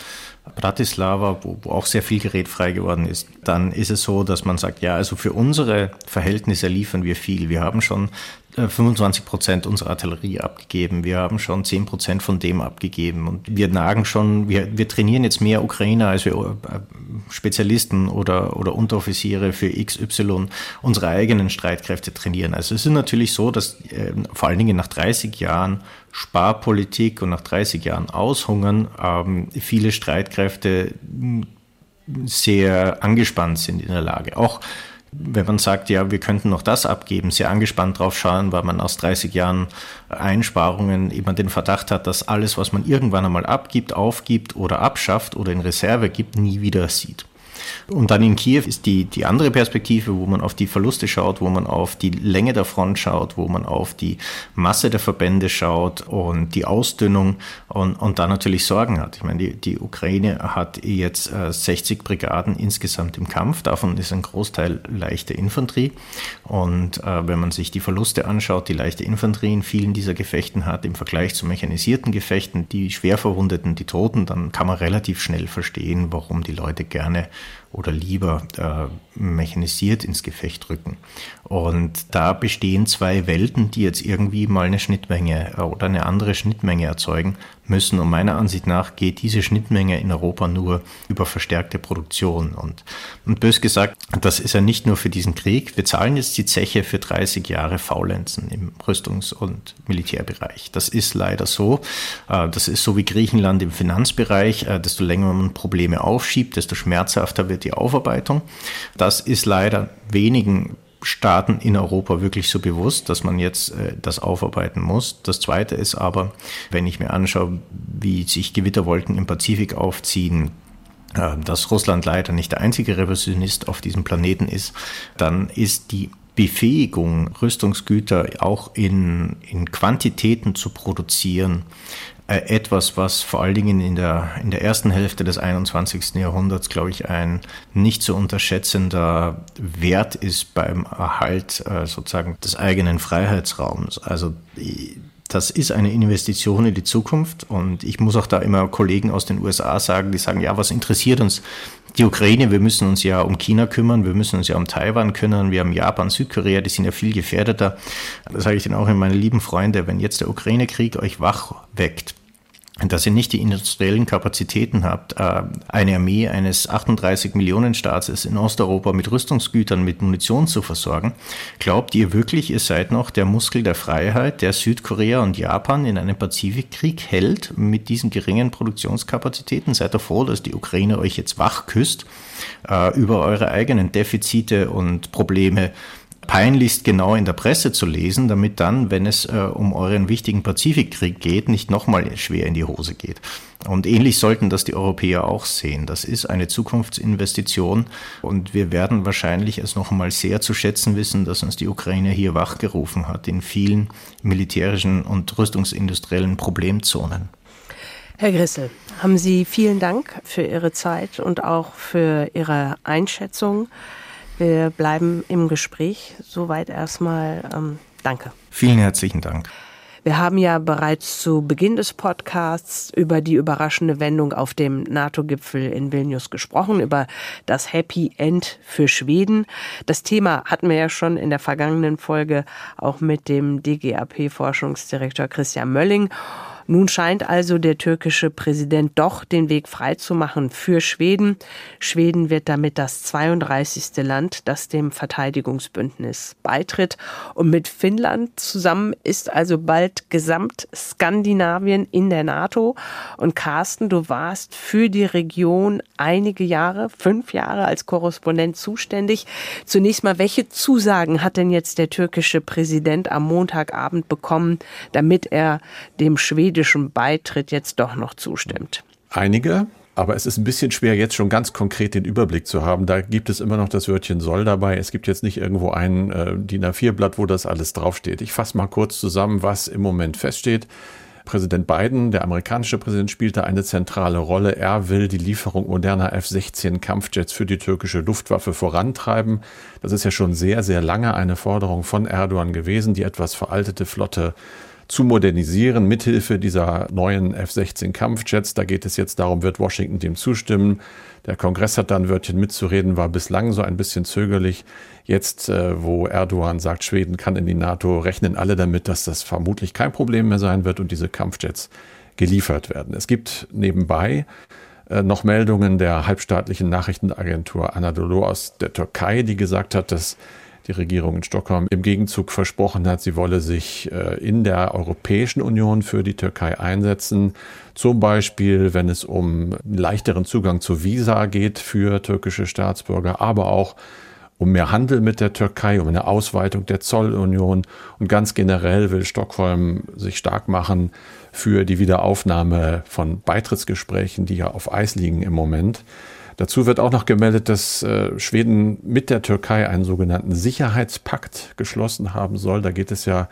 Bratislava, wo, wo auch sehr viel Gerät frei geworden ist, dann ist es so, dass man sagt, ja, also für unsere Verhältnisse liefern wir viel. Wir haben schon 25 äh, Prozent unserer Artillerie abgegeben. Wir haben schon 10 Prozent von dem abgegeben. Und wir nagen schon, wir, wir trainieren jetzt mehr Ukrainer, als wir äh, Spezialisten oder, oder Unteroffiziere für XY unsere eigenen Streitkräfte trainieren. Also es ist natürlich so, dass äh, vor allen Dingen nach 30 Jahren Sparpolitik und nach 30 Jahren Aushungern ähm, viele Streitkräfte hm, sehr angespannt sind in der Lage. Auch wenn man sagt, ja, wir könnten noch das abgeben, sehr angespannt drauf schauen, weil man aus 30 Jahren Einsparungen eben den Verdacht hat, dass alles, was man irgendwann einmal abgibt, aufgibt oder abschafft oder in Reserve gibt, nie wieder sieht. Und dann in Kiew ist die, die andere Perspektive, wo man auf die Verluste schaut, wo man auf die Länge der Front schaut, wo man auf die Masse der Verbände schaut und die Ausdünnung und, und da natürlich Sorgen hat. Ich meine, die, die Ukraine hat jetzt 60 äh, Brigaden insgesamt im Kampf, davon ist ein Großteil leichte Infanterie. Und äh, wenn man sich die Verluste anschaut, die leichte Infanterie in vielen dieser Gefechten hat, im Vergleich zu mechanisierten Gefechten, die schwer Verwundeten, die Toten, dann kann man relativ schnell verstehen, warum die Leute gerne oder lieber äh, mechanisiert ins Gefecht rücken. Und da bestehen zwei Welten, die jetzt irgendwie mal eine Schnittmenge äh, oder eine andere Schnittmenge erzeugen müssen. Und meiner Ansicht nach geht diese Schnittmenge in Europa nur über verstärkte Produktion. Und, und bös gesagt, das ist ja nicht nur für diesen Krieg. Wir zahlen jetzt die Zeche für 30 Jahre Faulenzen im Rüstungs- und Militärbereich. Das ist leider so. Äh, das ist so wie Griechenland im Finanzbereich. Äh, desto länger man Probleme aufschiebt, desto schmerzhafter wird die Aufarbeitung. Das ist leider wenigen Staaten in Europa wirklich so bewusst, dass man jetzt äh, das aufarbeiten muss. Das Zweite ist aber, wenn ich mir anschaue, wie sich Gewitterwolken im Pazifik aufziehen, äh, dass Russland leider nicht der einzige Revolutionist auf diesem Planeten ist, dann ist die Befähigung, Rüstungsgüter auch in, in Quantitäten zu produzieren, etwas, was vor allen Dingen in der, in der ersten Hälfte des 21. Jahrhunderts, glaube ich, ein nicht zu unterschätzender Wert ist beim Erhalt äh, sozusagen des eigenen Freiheitsraums. Also das ist eine Investition in die Zukunft und ich muss auch da immer Kollegen aus den USA sagen, die sagen, ja, was interessiert uns die Ukraine, wir müssen uns ja um China kümmern, wir müssen uns ja um Taiwan kümmern, wir haben Japan, Südkorea, die sind ja viel gefährdeter. Das sage ich dann auch in meine lieben Freunde, wenn jetzt der Ukraine-Krieg euch wach weckt, dass ihr nicht die industriellen Kapazitäten habt, äh, eine Armee eines 38 Millionen Staates in Osteuropa mit Rüstungsgütern, mit Munition zu versorgen. Glaubt ihr wirklich, ihr seid noch der Muskel der Freiheit, der Südkorea und Japan in einem Pazifikkrieg hält mit diesen geringen Produktionskapazitäten? Seid ihr froh, dass die Ukraine euch jetzt wach küsst äh, über eure eigenen Defizite und Probleme peinlichst genau in der Presse zu lesen, damit dann, wenn es äh, um euren wichtigen Pazifikkrieg geht, nicht nochmal schwer in die Hose geht. Und ähnlich sollten das die Europäer auch sehen. Das ist eine Zukunftsinvestition und wir werden wahrscheinlich es noch einmal sehr zu schätzen wissen, dass uns die Ukraine hier wachgerufen hat in vielen militärischen und rüstungsindustriellen Problemzonen. Herr Grissel, haben Sie vielen Dank für Ihre Zeit und auch für Ihre Einschätzung. Wir bleiben im Gespräch. Soweit erstmal. Ähm, danke. Vielen herzlichen Dank. Wir haben ja bereits zu Beginn des Podcasts über die überraschende Wendung auf dem NATO-Gipfel in Vilnius gesprochen, über das Happy End für Schweden. Das Thema hatten wir ja schon in der vergangenen Folge auch mit dem DGAP-Forschungsdirektor Christian Mölling. Nun scheint also der türkische Präsident doch den Weg freizumachen für Schweden. Schweden wird damit das 32. Land, das dem Verteidigungsbündnis beitritt. Und mit Finnland zusammen ist also bald gesamt Skandinavien in der NATO. Und Carsten, du warst für die Region einige Jahre, fünf Jahre als Korrespondent zuständig. Zunächst mal, welche Zusagen hat denn jetzt der türkische Präsident am Montagabend bekommen, damit er dem Schweden schwedischen Beitritt jetzt doch noch zustimmt? Einige. Aber es ist ein bisschen schwer, jetzt schon ganz konkret den Überblick zu haben. Da gibt es immer noch das Wörtchen soll dabei. Es gibt jetzt nicht irgendwo ein äh, DIN A4-Blatt, wo das alles draufsteht. Ich fasse mal kurz zusammen, was im Moment feststeht. Präsident Biden, der amerikanische Präsident, spielte eine zentrale Rolle. Er will die Lieferung moderner F-16 Kampfjets für die türkische Luftwaffe vorantreiben. Das ist ja schon sehr, sehr lange eine Forderung von Erdogan gewesen, die etwas veraltete Flotte zu modernisieren mithilfe dieser neuen F-16 Kampfjets. Da geht es jetzt darum, wird Washington dem zustimmen. Der Kongress hat da ein Wörtchen mitzureden, war bislang so ein bisschen zögerlich. Jetzt, äh, wo Erdogan sagt, Schweden kann in die NATO, rechnen alle damit, dass das vermutlich kein Problem mehr sein wird und diese Kampfjets geliefert werden. Es gibt nebenbei äh, noch Meldungen der halbstaatlichen Nachrichtenagentur Anadolu aus der Türkei, die gesagt hat, dass die Regierung in Stockholm im Gegenzug versprochen hat, sie wolle sich äh, in der Europäischen Union für die Türkei einsetzen. Zum Beispiel, wenn es um leichteren Zugang zu Visa geht für türkische Staatsbürger, aber auch um mehr Handel mit der Türkei, um eine Ausweitung der Zollunion und ganz generell will Stockholm sich stark machen für die Wiederaufnahme von Beitrittsgesprächen, die ja auf Eis liegen im Moment. Dazu wird auch noch gemeldet, dass äh, Schweden mit der Türkei einen sogenannten Sicherheitspakt geschlossen haben soll. Da geht es ja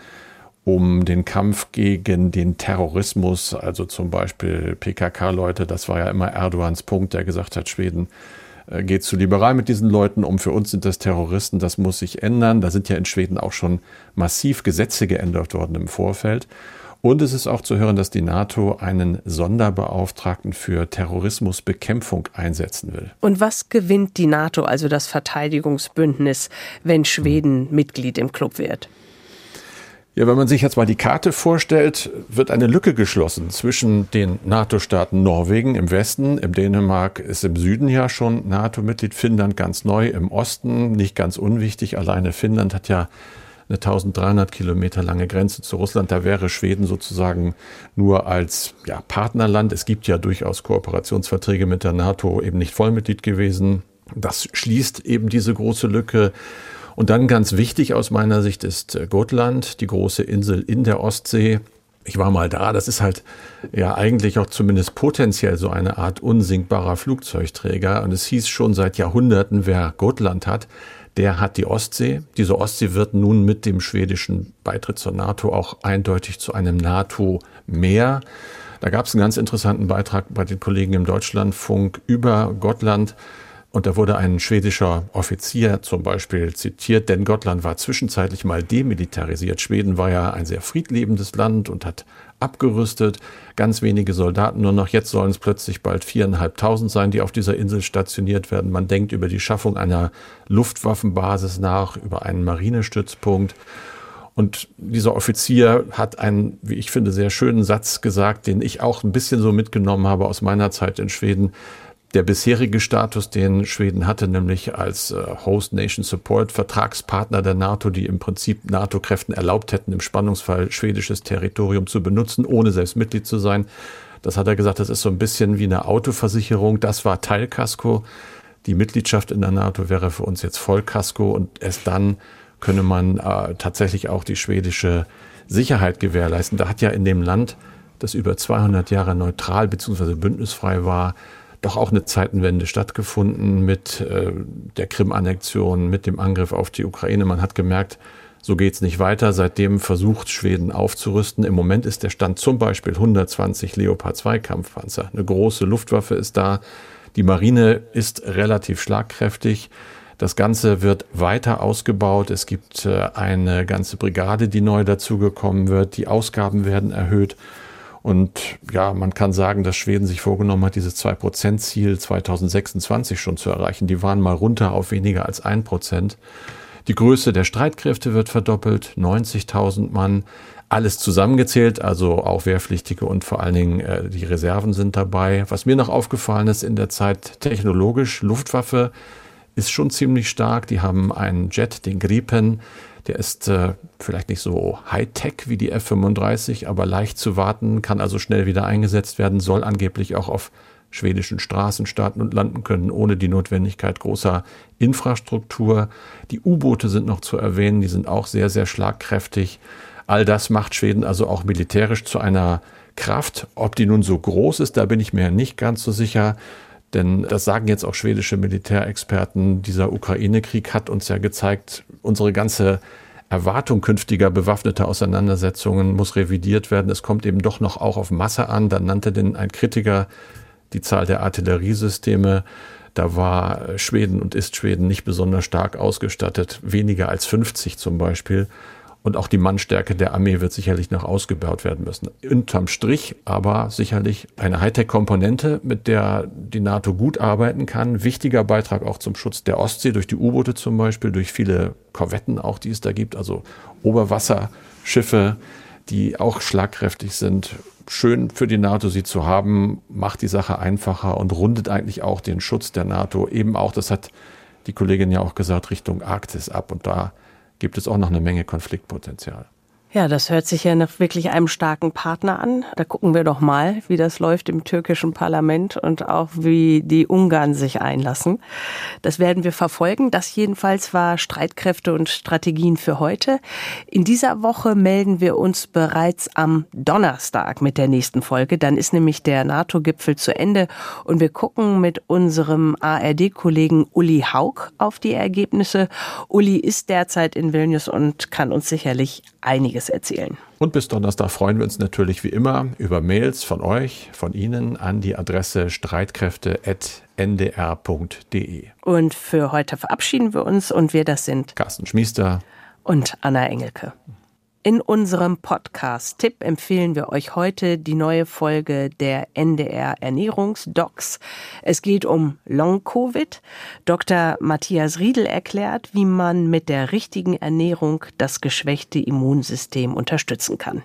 um den Kampf gegen den Terrorismus, also zum Beispiel PKK-Leute. Das war ja immer Erdogans Punkt, der gesagt hat, Schweden äh, geht zu liberal mit diesen Leuten um. Für uns sind das Terroristen, das muss sich ändern. Da sind ja in Schweden auch schon massiv Gesetze geändert worden im Vorfeld. Und es ist auch zu hören, dass die NATO einen Sonderbeauftragten für Terrorismusbekämpfung einsetzen will. Und was gewinnt die NATO, also das Verteidigungsbündnis, wenn Schweden hm. Mitglied im Club wird? Ja, wenn man sich jetzt mal die Karte vorstellt, wird eine Lücke geschlossen zwischen den NATO-Staaten Norwegen im Westen, im Dänemark ist im Süden ja schon NATO-Mitglied, Finnland ganz neu im Osten, nicht ganz unwichtig. Alleine Finnland hat ja eine 1300 Kilometer lange Grenze zu Russland. Da wäre Schweden sozusagen nur als ja, Partnerland. Es gibt ja durchaus Kooperationsverträge mit der NATO eben nicht Vollmitglied gewesen. Das schließt eben diese große Lücke. Und dann ganz wichtig aus meiner Sicht ist äh, Gotland, die große Insel in der Ostsee. Ich war mal da, das ist halt ja eigentlich auch zumindest potenziell so eine Art unsinkbarer Flugzeugträger. Und es hieß schon seit Jahrhunderten, wer Gotland hat, der hat die Ostsee. Diese Ostsee wird nun mit dem schwedischen Beitritt zur NATO auch eindeutig zu einem NATO-Meer. Da gab es einen ganz interessanten Beitrag bei den Kollegen im Deutschlandfunk über Gottland. Und da wurde ein schwedischer Offizier zum Beispiel zitiert, denn Gottland war zwischenzeitlich mal demilitarisiert. Schweden war ja ein sehr friedlebendes Land und hat abgerüstet, ganz wenige Soldaten nur noch. Jetzt sollen es plötzlich bald viereinhalbtausend sein, die auf dieser Insel stationiert werden. Man denkt über die Schaffung einer Luftwaffenbasis nach, über einen Marinestützpunkt. Und dieser Offizier hat einen, wie ich finde, sehr schönen Satz gesagt, den ich auch ein bisschen so mitgenommen habe aus meiner Zeit in Schweden der bisherige Status, den Schweden hatte, nämlich als äh, Host Nation Support Vertragspartner der NATO, die im Prinzip NATO-Kräften erlaubt hätten, im Spannungsfall schwedisches Territorium zu benutzen, ohne selbst Mitglied zu sein. Das hat er gesagt, das ist so ein bisschen wie eine Autoversicherung. Das war Teilkasko. Die Mitgliedschaft in der NATO wäre für uns jetzt Vollkasko und erst dann könne man äh, tatsächlich auch die schwedische Sicherheit gewährleisten. Da hat ja in dem Land, das über 200 Jahre neutral bzw. bündnisfrei war, doch auch eine Zeitenwende stattgefunden mit äh, der Krim-Annexion, mit dem Angriff auf die Ukraine. Man hat gemerkt, so geht's nicht weiter. Seitdem versucht Schweden aufzurüsten. Im Moment ist der Stand zum Beispiel 120 Leopard 2 Kampfpanzer. Eine große Luftwaffe ist da. Die Marine ist relativ schlagkräftig. Das Ganze wird weiter ausgebaut. Es gibt äh, eine ganze Brigade, die neu dazugekommen wird. Die Ausgaben werden erhöht. Und ja, man kann sagen, dass Schweden sich vorgenommen hat, dieses 2-Prozent-Ziel 2026 schon zu erreichen. Die waren mal runter auf weniger als ein Prozent. Die Größe der Streitkräfte wird verdoppelt, 90.000 Mann. Alles zusammengezählt, also auch Wehrpflichtige und vor allen Dingen äh, die Reserven sind dabei. Was mir noch aufgefallen ist in der Zeit technologisch, Luftwaffe ist schon ziemlich stark. Die haben einen Jet, den Gripen, der ist äh, vielleicht nicht so high-tech wie die F-35, aber leicht zu warten, kann also schnell wieder eingesetzt werden, soll angeblich auch auf schwedischen Straßen starten und landen können, ohne die Notwendigkeit großer Infrastruktur. Die U-Boote sind noch zu erwähnen, die sind auch sehr, sehr schlagkräftig. All das macht Schweden also auch militärisch zu einer Kraft. Ob die nun so groß ist, da bin ich mir nicht ganz so sicher. Denn das sagen jetzt auch schwedische Militärexperten. Dieser Ukraine-Krieg hat uns ja gezeigt, unsere ganze Erwartung künftiger bewaffneter Auseinandersetzungen muss revidiert werden. Es kommt eben doch noch auch auf Masse an. Dann nannte denn ein Kritiker die Zahl der Artilleriesysteme. Da war Schweden und ist Schweden nicht besonders stark ausgestattet, weniger als 50 zum Beispiel. Und auch die Mannstärke der Armee wird sicherlich noch ausgebaut werden müssen. Unterm Strich aber sicherlich eine Hightech-Komponente, mit der die NATO gut arbeiten kann. Wichtiger Beitrag auch zum Schutz der Ostsee durch die U-Boote zum Beispiel, durch viele Korvetten auch, die es da gibt, also Oberwasserschiffe, die auch schlagkräftig sind. Schön für die NATO, sie zu haben, macht die Sache einfacher und rundet eigentlich auch den Schutz der NATO eben auch, das hat die Kollegin ja auch gesagt, Richtung Arktis ab. Und da gibt es auch noch eine Menge Konfliktpotenzial. Ja, das hört sich ja nach wirklich einem starken Partner an. Da gucken wir doch mal, wie das läuft im türkischen Parlament und auch wie die Ungarn sich einlassen. Das werden wir verfolgen. Das jedenfalls war Streitkräfte und Strategien für heute. In dieser Woche melden wir uns bereits am Donnerstag mit der nächsten Folge. Dann ist nämlich der NATO-Gipfel zu Ende und wir gucken mit unserem ARD-Kollegen Uli Haug auf die Ergebnisse. Uli ist derzeit in Vilnius und kann uns sicherlich einiges erzählen. Und bis Donnerstag freuen wir uns natürlich wie immer über Mails von euch, von Ihnen an die Adresse streitkräfte.ndr.de. Und für heute verabschieden wir uns und wir das sind Carsten Schmiester und Anna Engelke. In unserem Podcast-Tipp empfehlen wir euch heute die neue Folge der NDR Ernährungsdocs. Es geht um Long-Covid. Dr. Matthias Riedel erklärt, wie man mit der richtigen Ernährung das geschwächte Immunsystem unterstützen kann.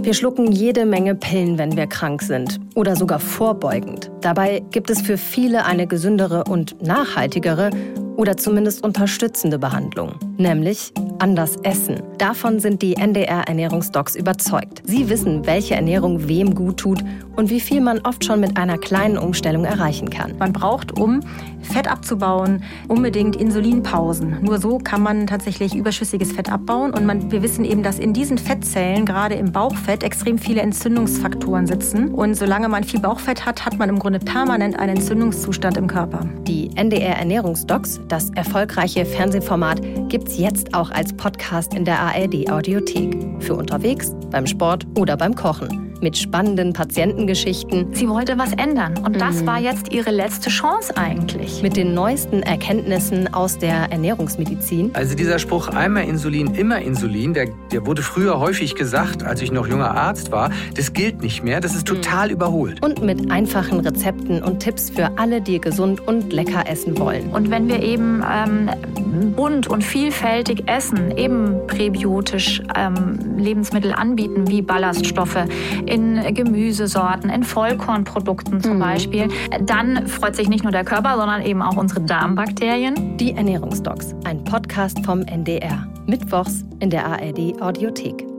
Wir schlucken jede Menge Pillen, wenn wir krank sind oder sogar vorbeugend. Dabei gibt es für viele eine gesündere und nachhaltigere oder zumindest unterstützende Behandlung, nämlich anders essen. Davon sind die NDR Ernährungsdocs überzeugt. Sie wissen, welche Ernährung wem gut tut und wie viel man oft schon mit einer kleinen Umstellung erreichen kann. Man braucht, um Fett abzubauen, unbedingt Insulinpausen. Nur so kann man tatsächlich überschüssiges Fett abbauen. Und man, wir wissen eben, dass in diesen Fettzellen, gerade im Bauchfett, extrem viele Entzündungsfaktoren sitzen. Und solange man viel Bauchfett hat, hat man im Grunde permanent einen Entzündungszustand im Körper. Die NDR Ernährungsdocs, das erfolgreiche Fernsehformat, gibt es jetzt auch als Podcast in der ARD Audiothek. Für unterwegs, beim Sport oder beim Kochen mit spannenden Patientengeschichten. Sie wollte was ändern und das mhm. war jetzt ihre letzte Chance eigentlich. Mit den neuesten Erkenntnissen aus der Ernährungsmedizin. Also dieser Spruch einmal Insulin, immer Insulin, der, der wurde früher häufig gesagt, als ich noch junger Arzt war. Das gilt nicht mehr, das ist total überholt. Und mit einfachen Rezepten und Tipps für alle, die gesund und lecker essen wollen. Und wenn wir eben ähm, bunt und vielfältig essen, eben präbiotisch ähm, Lebensmittel anbieten, wie Ballaststoffe, in Gemüsesorten, in Vollkornprodukten zum mhm. Beispiel, dann freut sich nicht nur der Körper, sondern eben auch unsere Darmbakterien. Die Ernährungsdocs, ein Podcast vom NDR. Mittwochs in der ARD Audiothek.